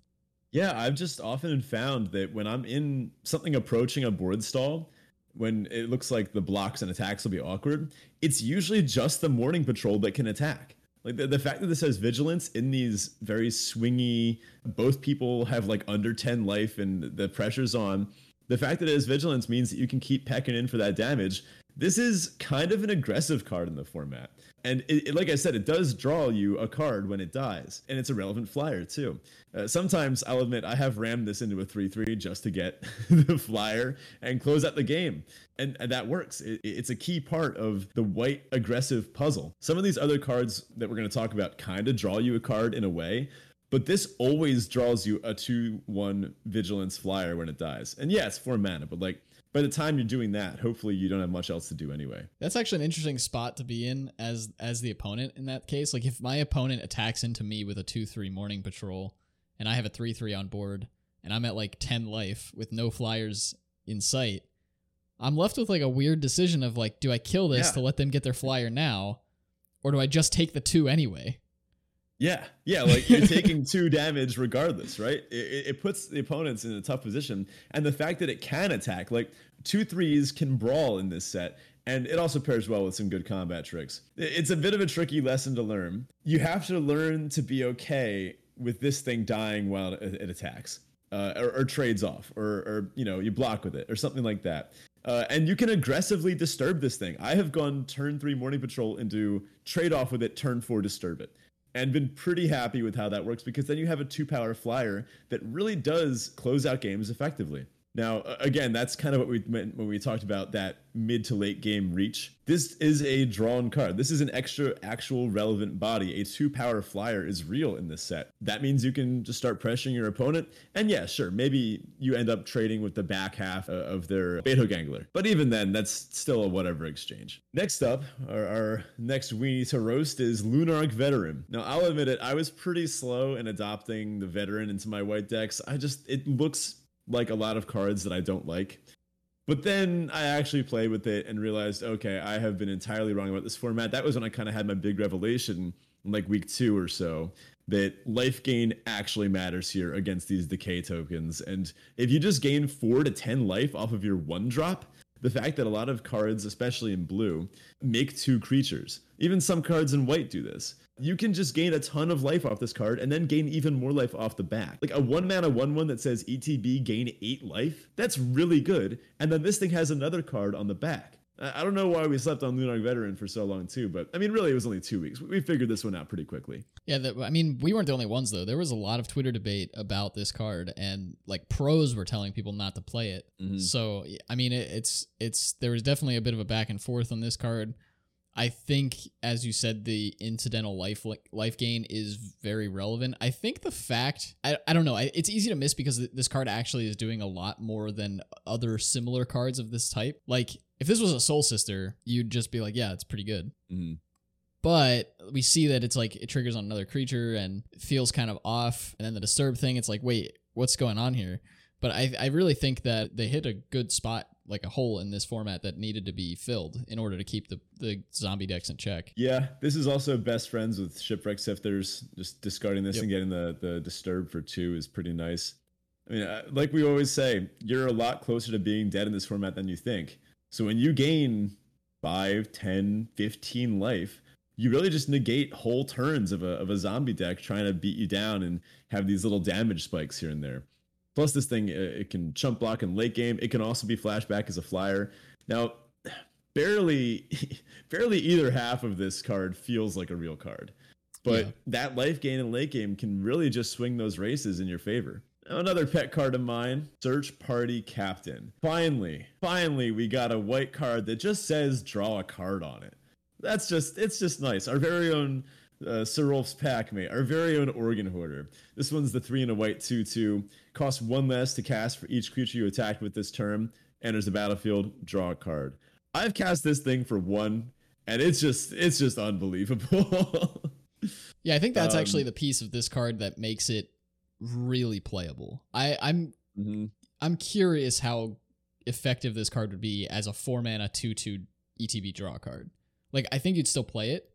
Yeah i've just often found that when i'm in something approaching a board stall when it looks like the blocks and attacks will be awkward it's usually just the morning patrol that can attack Like the, the fact that this has vigilance in these very swingy, both people have like under 10 life and the pressure's on. The fact that it has vigilance means that you can keep pecking in for that damage. This is kind of an aggressive card in the format. And it, it, like I said, it does draw you a card when it dies, and it's a relevant flyer too. Uh, sometimes I'll admit I have rammed this into a 3 3 just to get [laughs] the flyer and close out the game. And, and that works. It, it's a key part of the white aggressive puzzle. Some of these other cards that we're going to talk about kind of draw you a card in a way, but this always draws you a 2 1 vigilance flyer when it dies. And yeah, it's 4 mana, but like by the time you're doing that, hopefully you don't have much else to do anyway. That's actually an interesting spot to be in as as the opponent in that case. Like if my opponent attacks into me with a 2-3 morning patrol and I have a 3-3 on board and I'm at like 10 life with no flyers in sight, I'm left with like a weird decision of like do I kill this yeah. to let them get their flyer now or do I just take the 2 anyway? Yeah, yeah, like you're taking two damage regardless, right? It, it, puts the opponents in a tough position, and the fact that it can attack, like two threes can brawl in this set, and it also pairs well with some good combat tricks. It's a bit of a tricky lesson to learn. You have to learn to be okay with this thing dying while it, attacks, uh, or, or, trades off, or, or you know you block with it, or something like that. Uh, and you can aggressively disturb this thing. I have gone turn three morning patrol into trade off with it, turn four disturb it and been pretty happy with how that works because then you have a two power flyer that really does close out games effectively. Now, again, that's kind of what we meant when we talked about that mid to late game reach. This is a drawn card. This is an extra actual relevant body. A two power flyer is real in this set. That means you can just start pressuring your opponent. And yeah, sure, maybe you end up trading with the back half uh, of their Baithook Angler. But even then, that's still a whatever exchange. Next up, our, our next weenie to roast is Lunarch Veteran. Now, I'll admit it, I was pretty slow in adopting the Veteran into my white decks. I just, it looks like a lot of cards that I don't like. But then I actually played with it and realized, okay, I have been entirely wrong about this format. That was when I kind of had my big revelation in like week two or so that life gain actually matters here against these decay tokens. And if you just gain four to 10 life off of your one drop, the fact that a lot of cards, especially in blue, make two creatures. Even some cards in white do this you can just gain a ton of life off this card and then gain even more life off the back. Like a one mana one one that says ETB gain eight life. That's really good. And then this thing has another card on the back. I don't know why we slept on Lunarch Veteran for so long too, but I mean, really, it was only two weeks. We figured this one out pretty quickly. Yeah, the, I mean, we weren't the only ones though. There was a lot of Twitter debate about this card, and like pros were telling people not to play it. Mm-hmm. So I mean, it, it's it's there was definitely a bit of a back and forth on this card. I think, as you said, the incidental life life gain is very relevant. I think the fact I, I don't know it's easy to miss because this card actually is doing a lot more than other similar cards of this type. Like if this was a Soul Sister, you'd just be like, yeah, it's pretty good. Mm-hmm. But we see that it's like it triggers on another creature and feels kind of off, and then the disturb thing, it's like, wait, what's going on here? But I I really think that they hit a good spot like a hole in this format that needed to be filled in order to keep the, the zombie decks in check. Yeah, this is also best friends with Shipwreck Sifters. Just discarding this yep. and getting the, the Disturb for two is pretty nice. I mean, uh, like we always say, you're a lot closer to being dead in this format than you think. So when you gain 5, 10, 15 life, you really just negate whole turns of a, of a zombie deck trying to beat you down and have these little damage spikes here and there. Plus, this thing uh, it can chump block in late game. It can also be flashback as a flyer. Now, barely, [laughs] barely either half of this card feels like a real card, but yeah. that life gain in late game can really just swing those races in your favor. Another pet card of mine, Search Party Captain. Finally, finally, we got a white card that just says draw a card on it. That's just, it's just nice. Our very own uh, Sir Rolf's pack mate, our very own Organ Hoarder. This one's the three and a white 2 2. Costs one less to cast for each creature you attack with this term. Enters the battlefield, draw a card. I've cast this thing for one, and it's just it's just unbelievable. [laughs] yeah, I think that's um, actually the piece of this card that makes it really playable. I, I'm mm-hmm. I'm curious how effective this card would be as a four mana two two ETB draw card. Like I think you'd still play it,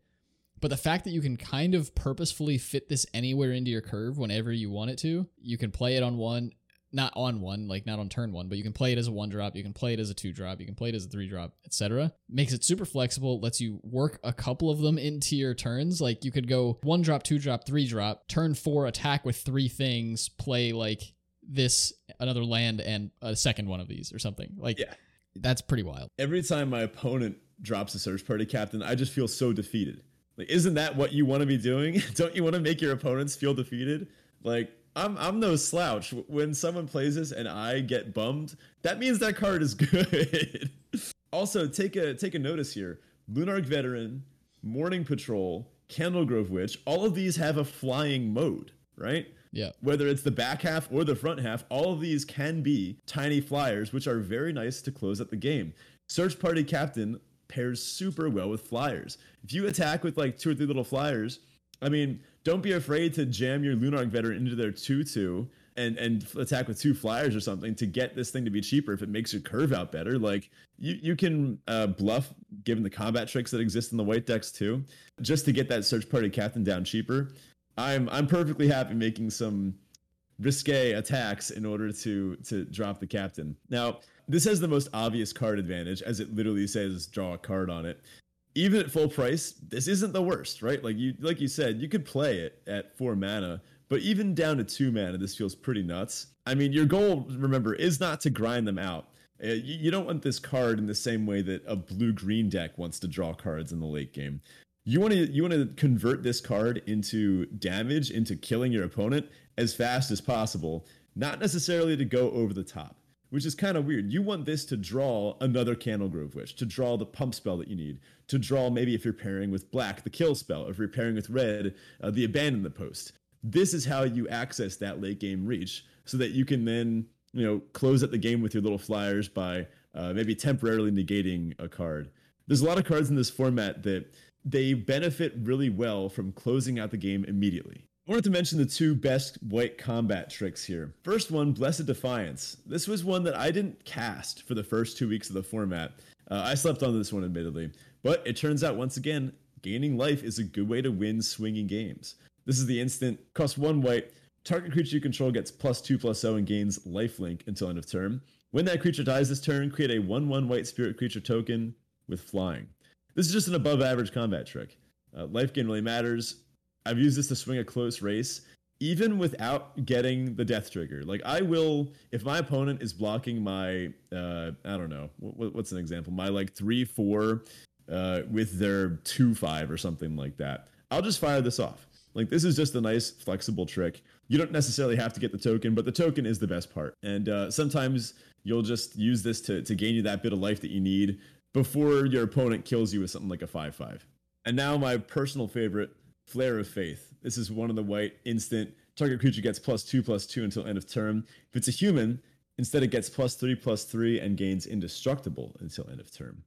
but the fact that you can kind of purposefully fit this anywhere into your curve whenever you want it to, you can play it on one not on one, like not on turn one, but you can play it as a one drop, you can play it as a two drop, you can play it as a three drop, etc. Makes it super flexible, lets you work a couple of them into your turns. Like you could go one drop, two drop, three drop, turn four, attack with three things, play like this, another land, and a second one of these or something. Like, Yeah. that's pretty wild. Every time my opponent drops a search party captain, I just feel so defeated. Like, isn't that what you want to be doing? [laughs] Don't you want to make your opponents feel defeated? Like, I'm I'm no slouch. When someone plays this and I get bummed, that means that card is [laughs] good. also, take a take a notice here. Lunarch Veteran, Morning Patrol, Candlegrove Witch, all of these have a flying mode, right? Yeah. Whether it's the back half or the front half, all of these can be tiny flyers, which are very nice to close out the game. Search Party Captain pairs super well with flyers. If you attack with like two or three little flyers, I mean, don't be afraid to jam your Lunarch veteran into their 2 2 and, and attack with two flyers or something to get this thing to be cheaper if it makes your curve out better. Like, you, you can uh, bluff given the combat tricks that exist in the white decks too, just to get that Search Party Captain down cheaper. I'm I'm perfectly happy making some risque attacks in order to to drop the captain. Now, this has the most obvious card advantage as it literally says draw a card on it. Even at full price, this isn't the worst, right? Like you like you said, you could play it at 4 mana, but even down to 2 mana this feels pretty nuts. I mean, your goal remember is not to grind them out. Uh, You you don't want this card in the same way that a blue green deck wants to draw cards in the late game you want to you want to convert this card into damage into killing your opponent as fast as possible not necessarily to go over the top which is kind of weird. You want this to draw another candlegrove witch to draw the pump spell that you need to draw maybe if you're pairing with black the kill spell if you're pairing with red uh, the abandon the post. This is how you access that late game reach so that you can then you know close up the game with your little flyers by uh, maybe temporarily negating a card. There's a lot of cards in this format that they benefit really well from closing out the game immediately. I wanted to mention the two best white combat tricks here. First one, Blessed Defiance. This was one that I didn't cast for the first two weeks of the format. Uh, I slept on this one, admittedly. But it turns out, once again, gaining life is a good way to win swinging games. This is the instant, cost one white, target creature you control gets plus two plus 0 and gains lifelink until end of turn. When that creature dies this turn, create a 1 1 white spirit creature token with flying. This is just an above average combat trick. Uh, life gain really matters. I've used this to swing a close race, even without getting the death trigger. Like I will, if my opponent is blocking my, uh, I don't know, what, what's an example? My like three four, uh, with their two five or something like that. I'll just fire this off. Like this is just a nice flexible trick. You don't necessarily have to get the token, but the token is the best part. And uh, sometimes you'll just use this to to gain you that bit of life that you need before your opponent kills you with something like a 5 5. And now, my personal favorite, Flare of Faith. This is one of the white instant. Target creature gets plus 2 plus 2 until end of turn. If it's a human, instead it gets plus 3 plus 3 and gains indestructible until end of turn.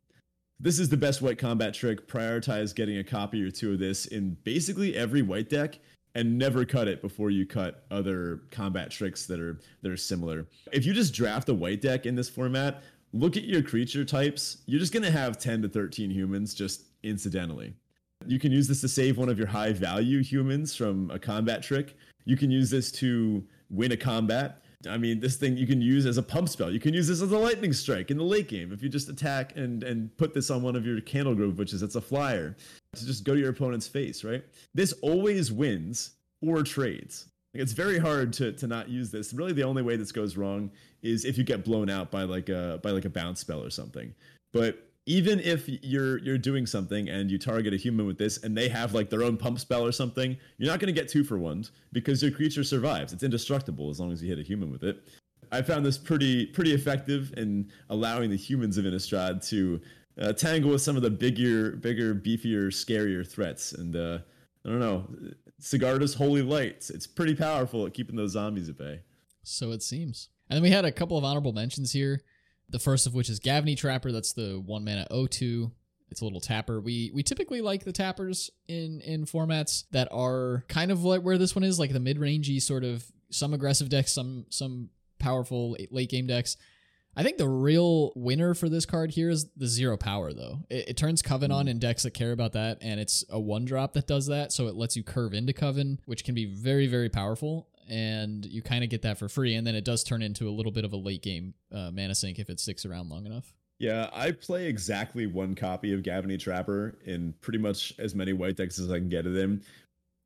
This is the best white combat trick. Prioritize getting a copy or two of this in basically every white deck and never cut it before you cut other combat tricks that are that are similar. If you just draft a white deck in this format, look at your creature types. You're just going to have 10 to 13 humans just incidentally. You can use this to save one of your high value humans from a combat trick. You can use this to win a combat. I mean, this thing you can use as a pump spell. You can use this as a lightning strike in the late game. If you just attack and and put this on one of your Candlegrove Witches it's a flyer to just go to your opponent's face, right? This always wins or trades. Like it's very hard to to not use this. Really, the only way this goes wrong is if you get blown out by like a by like a bounce spell or something. But even if you're you're doing something and you target a human with this and they have like their own pump spell or something, you're not going to get two for ones because your creature survives. It's indestructible as long as you hit a human with it. I found this pretty pretty effective in allowing the humans of Innistrad to uh, tangle with some of the bigger bigger beefier scarier threats and uh, I don't know. Sigarda's Holy Lights. It's pretty powerful at keeping those zombies at bay. So it seems. And then we had a couple of honorable mentions here. The first of which is Gavony Trapper. That's the one mana O2. It's a little tapper. We we typically like the tappers in in formats that are kind of like where this one is, like the mid rangey sort of some aggressive decks, some some powerful late game decks. I think the real winner for this card here is the zero power, though. It, it turns Coven on hmm. in decks that care about that, and it's a one drop that does that, so it lets you curve into Coven, which can be very, very powerful. And you kind of get that for free. And then it does turn into a little bit of a late game uh, mana sink if it sticks around long enough. Yeah, I play exactly one copy of Gavony Trapper in pretty much as many white decks as I can get it in.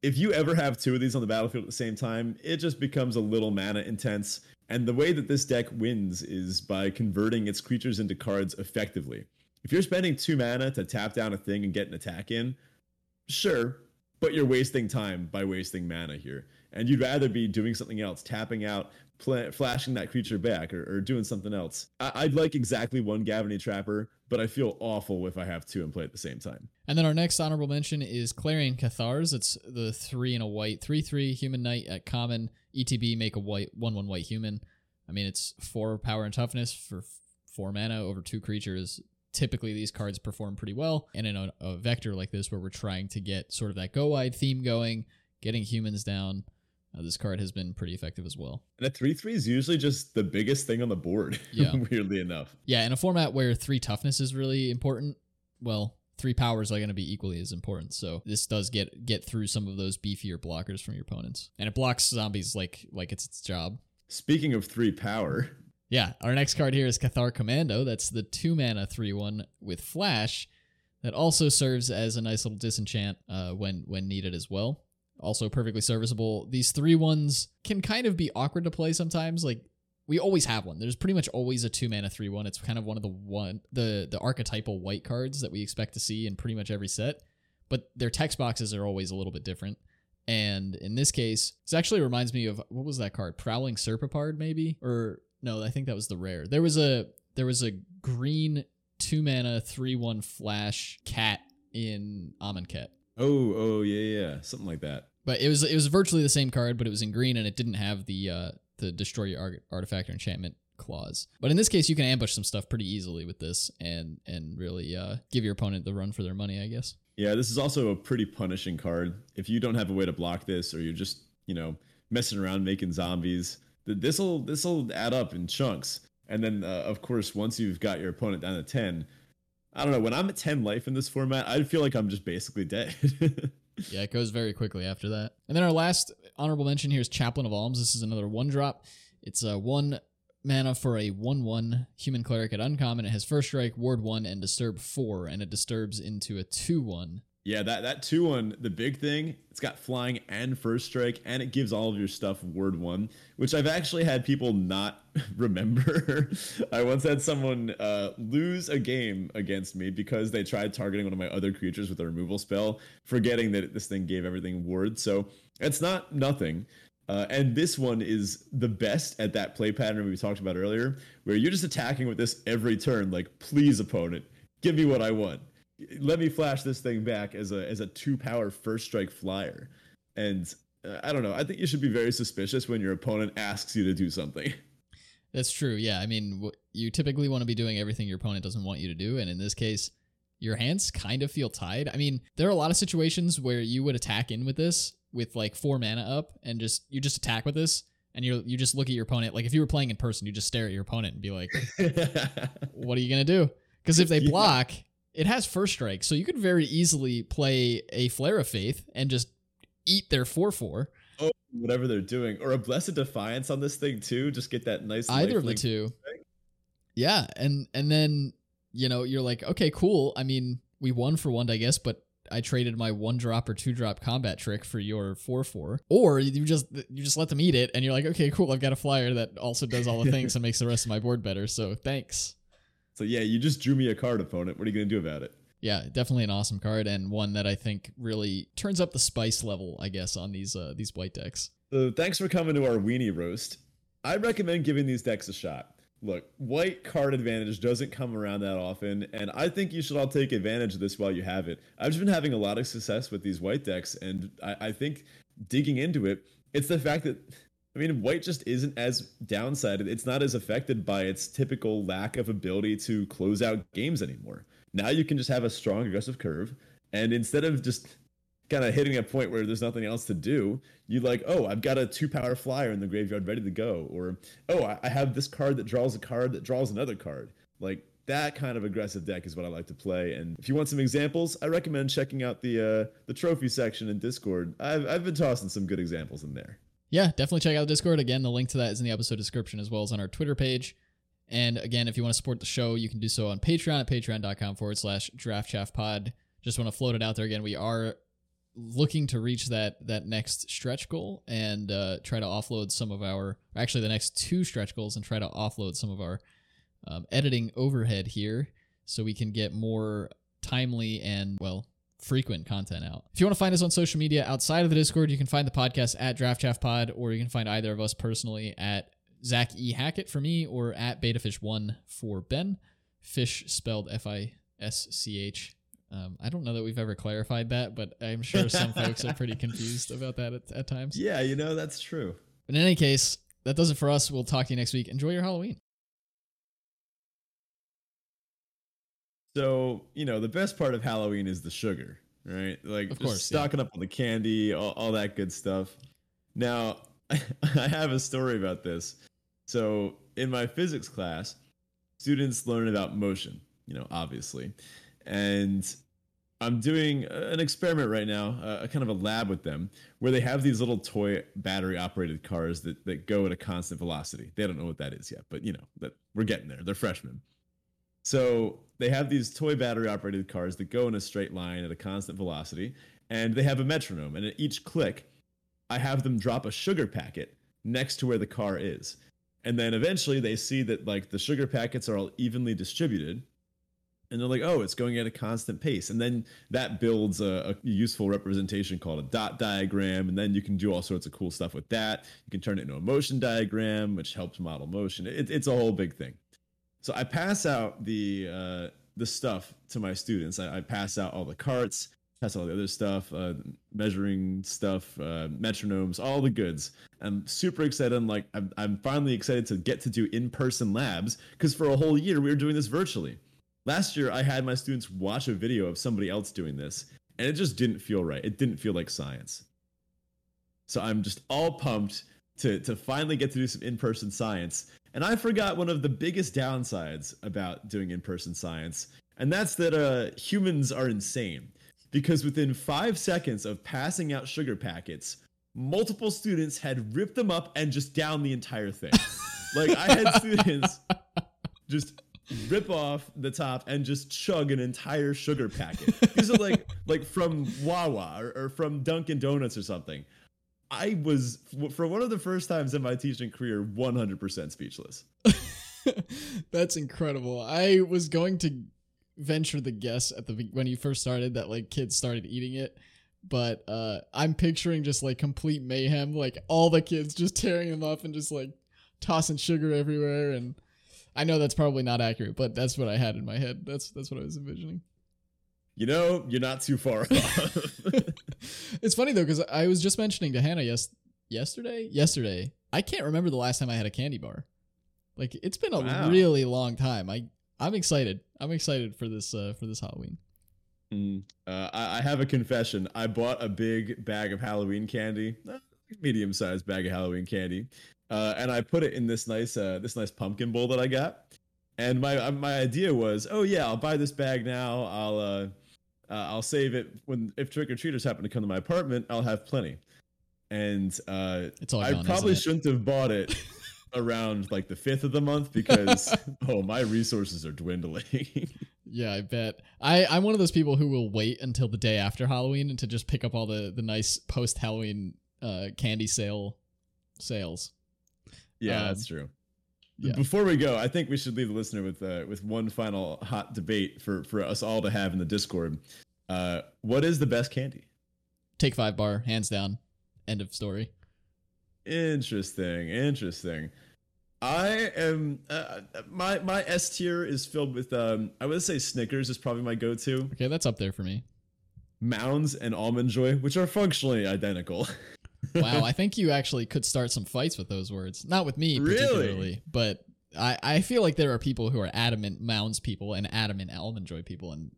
If you ever have two of these on the battlefield at the same time, it just becomes a little mana intense. And the way that this deck wins is by converting its creatures into cards effectively. If you're spending two mana to tap down a thing and get an attack in, sure, but you're wasting time by wasting mana here. And you'd rather be doing something else, tapping out, pl- flashing that creature back, or, or doing something else. I- would like exactly one Gavony Trapper, but I feel awful if I have two and play at the same time. And then our next honorable mention is Clarion Cathars. It's the three and a white, 3 3 human knight at common. ETB, make a white, 1 1 white human. I mean, it's four power and toughness for four mana over two creatures typically these cards perform pretty well. And in a, a, vector like this, where we're trying to get sort of that go wide theme going, getting humans down, uh, this card has been pretty effective as well. And a 3 3 is usually just the biggest thing on the board, [laughs] yeah. weirdly enough. Yeah, in a format where three toughness is really important, well, three powers are going to be equally as important. So this does get get through some of those beefier blockers from your opponents, and it blocks zombies like like it's its job. Speaking of three power, yeah, our next card here is Cathar Commando. That's the two mana three one with flash. That also serves as a nice little disenchant uh, when when needed as well. Also perfectly serviceable. These three ones can kind of be awkward to play sometimes. Like we always have one. There's pretty much always a two mana three one. It's kind of one of the one the the archetypal white cards that we expect to see in pretty much every set. But their text boxes are always a little bit different. And in this case, this actually reminds me of what was that card? Prowling Serpopard, maybe? Or no, I think that was the rare. There was a there was a green two mana three one flash cat in Amonkhet. Oh, oh yeah, yeah, something like that. But it was it was virtually the same card, but it was in green and it didn't have the uh the destroy your art- artifact or enchantment clause. But in this case, you can ambush some stuff pretty easily with this and and really uh, give your opponent the run for their money, I guess. Yeah, this is also a pretty punishing card. If you don't have a way to block this, or you're just you know messing around making zombies, this'll this'll add up in chunks. And then uh, of course once you've got your opponent down to 10, I don't know, when I'm at 10 life in this format, I feel like I'm just basically dead. [laughs] yeah, it goes very quickly after that. And then our last honorable mention here is Chaplain of Alms. This is another one drop. It's a one mana for a 1 1 human cleric at uncommon. It has first strike, ward 1, and disturb 4, and it disturbs into a 2 1 yeah, that that two one, the big thing, it's got flying and first strike, and it gives all of your stuff ward one, which I've actually had people not [laughs] remember. I once had someone uh, lose a game against me because they tried targeting one of my other creatures with a removal spell, forgetting that this thing gave everything ward. So it's not nothing. Uh, and this one is the best at that play pattern we talked about earlier, where you're just attacking with this every turn. Like, please, opponent, give me what I want let me flash this thing back as a as a two power first strike flyer, and uh, I don't know. I think you should be very suspicious when your opponent asks you to do something. [laughs] That's true. Yeah, I mean, w- you typically want to be doing everything your opponent doesn't want you to do, and in this case, your hands kind of feel tied. I mean, there are a lot of situations where you would attack in with this with like four mana up, and just you just attack with this, and you you just look at your opponent. Like if you were playing in person, you just stare at your opponent and be like, [laughs] "What are you gonna do?" Because if they block, yeah it has first strike, so you could very easily play a Flare of Faith and just eat their four four. Oh, whatever they're doing, or a Blessed Defiance on this thing too. Just get that nice. Either of the two. Thing. Yeah, and and then you know you're like, okay, cool. I mean, we won for one, I guess, but I traded my one drop or two drop combat trick for your four four, or you just you just let them eat it, and you're like, okay, cool. I've got a flyer that also does all the [laughs] things and makes the rest of my board better. So thanks. So yeah, you just drew me a card opponent. What are you gonna do about it? Yeah, definitely an awesome card and one that I think really turns up the spice level, I guess, on these uh, these white decks. So thanks for coming to our weenie roast. I recommend giving these decks a shot. Look, white card advantage doesn't come around that often, and I think you should all take advantage of this while you have it. I've just been having a lot of success with these white decks, and I, I think digging into it, it's the fact that I mean, white just isn't as downside. It's not as affected by its typical lack of ability to close out games anymore. Now you can just have a strong aggressive curve, and instead of just kind of hitting a point where there's nothing else to do, you like, oh, I've got a two power flyer in the graveyard ready to go, or oh, I have this card that draws a card that draws another card. Like that kind of aggressive deck is what I like to play. And if you want some examples, I recommend checking out the uh, the trophy section in Discord. I've I've been tossing some good examples in there. Yeah, definitely check out the Discord. Again, the link to that is in the episode description as well as on our Twitter page. And again, if you want to support the show, you can do so on Patreon at patreon.com forward slash draft chaff pod. Just want to float it out there again. We are looking to reach that that next stretch goal and uh, try to offload some of our actually the next two stretch goals and try to offload some of our um, editing overhead here so we can get more timely and well frequent content out. If you want to find us on social media outside of the Discord, you can find the podcast at Draft Chaff Pod, or you can find either of us personally at Zach E. Hackett for me, or at BetaFish1 for Ben. Fish spelled F I S C H. Um, I don't know that we've ever clarified that, but I'm sure some folks are pretty confused [laughs] about that at, at times. Yeah, you know, that's true. But in any case, that does it for us. We'll talk to you next week. Enjoy your Halloween. So, you know, the best part of Halloween is the sugar, right? Like, Of course, yeah. stocking up on the candy, all, all that good stuff. Now, [laughs] I have a story about this. So, in my physics class, students learn about motion, you know, obviously. And I'm doing an experiment right now, a kind of a lab with them, where they have these little toy battery operated cars that, that go at a constant velocity. They don't know what that is yet, but you know, that we're getting there. They're freshmen. So they have these toy battery operated cars that go in a straight line at a constant velocity, and they have a metronome. And at each click, I have them drop a sugar packet next to where the car is. And then eventually they see that like the sugar packets are all evenly distributed. And they're like, oh, it's going at a constant pace. And then that builds a, a useful representation called a dot diagram. And then you can do all sorts of cool stuff with that. You can turn it into a motion diagram, which helps model motion. It, it's a whole big thing. So I pass out the uh, the stuff to my students. I, I pass out all the carts, pass out all the other stuff, uh, measuring stuff, uh, metronomes, all the goods. I'm super excited. I'm like, I'm, I'm finally excited to get to do in person labs because for a whole year we were doing this virtually. Last year I had my students watch a video of somebody else doing this, and it just didn't feel right. It didn't feel like science. So I'm just all pumped to to finally get to do some in-person science. And I forgot one of the biggest downsides about doing in-person science, and that's that uh, humans are insane. Because within five seconds of passing out sugar packets, multiple students had ripped them up and just down the entire thing. [laughs] like I had students just rip off the top and just chug an entire sugar packet. These are like like from Wawa or, or from Dunkin' Donuts or something. I was for one of the first times in my teaching career 100% speechless. [laughs] That's incredible. I was going to venture the guess at the when you first started that like kids started eating it, but uh I'm picturing just like complete mayhem, like all the kids just tearing them up and just like tossing sugar everywhere and I know that's probably not accurate, but that's what I had in my head. That's that's what I was envisioning. You know, you're not too far [laughs] off. it's funny though because I was just mentioning to Hannah yes yesterday yesterday I can't remember the last time I had a candy bar. Like it's been a Wow. really long time. I I'm excited. I'm excited for this uh for this Halloween. Mm, uh, I, I have a confession. I bought a big bag of Halloween candy, medium sized bag of Halloween candy, uh, and I put it in this nice uh, this nice pumpkin bowl that I got. And my uh, my idea was, oh yeah, I'll buy this bag now. I'll uh, I'll save it when if trick or treaters happen to come to my apartment, I'll have plenty. And uh, It's all I gone, probably shouldn't have bought it [laughs] around like the fifth of the month because [laughs] oh my resources are dwindling. [laughs] Yeah, I bet. I I'm one of those people who will wait until the day after Halloween and to just pick up all the the nice post Halloween uh candy sale sales. Yeah, Um, that's true. Yeah. Before we go, I think we should leave the listener with uh, with one final hot debate for for us all to have in the Discord. Uh, what is the best candy? Take 5 bar hands down. End of story. Interesting, interesting. I am uh, my my S tier is filled with um I would say Snickers is probably my go to. Okay, that's up there for me. Mounds and Almond Joy, which are functionally identical. [laughs] Wow, I think you actually could start some fights with those words. Not with me Really? particularly, but I, I feel like there are people who are adamant Mounds people and adamant Almond Joy people and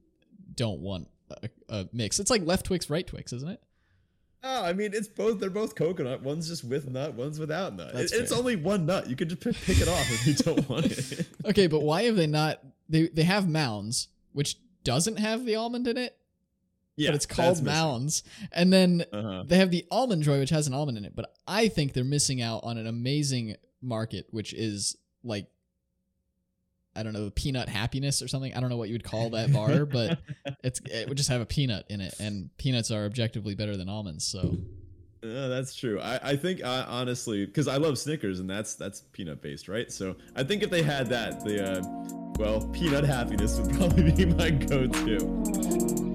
don't want a, a mix. It's like left Twix, right Twix, isn't it? Oh, I mean, it's both. They're both coconut. One's just with nut. One's without nut. It- it's only one nut. You can just pick, pick it off if you don't want it. [laughs] Okay, but why have they not? They they have Mounds, which doesn't have the almond in it. Yeah, but it's called. Mounds. And then Uh-huh. they have the almond joy, which has an almond in it. But I think they're missing out on an amazing market, which is like I don't know, peanut happiness or something. I don't know what you would call that bar, [laughs] but it's it would just have a peanut in it, and peanuts are objectively better than almonds. So Uh, that's true. I, I think uh, honestly, because I love Snickers and that's that's peanut based, right? So I think if they had that, the uh, well, peanut happiness would [laughs] probably be my go-to.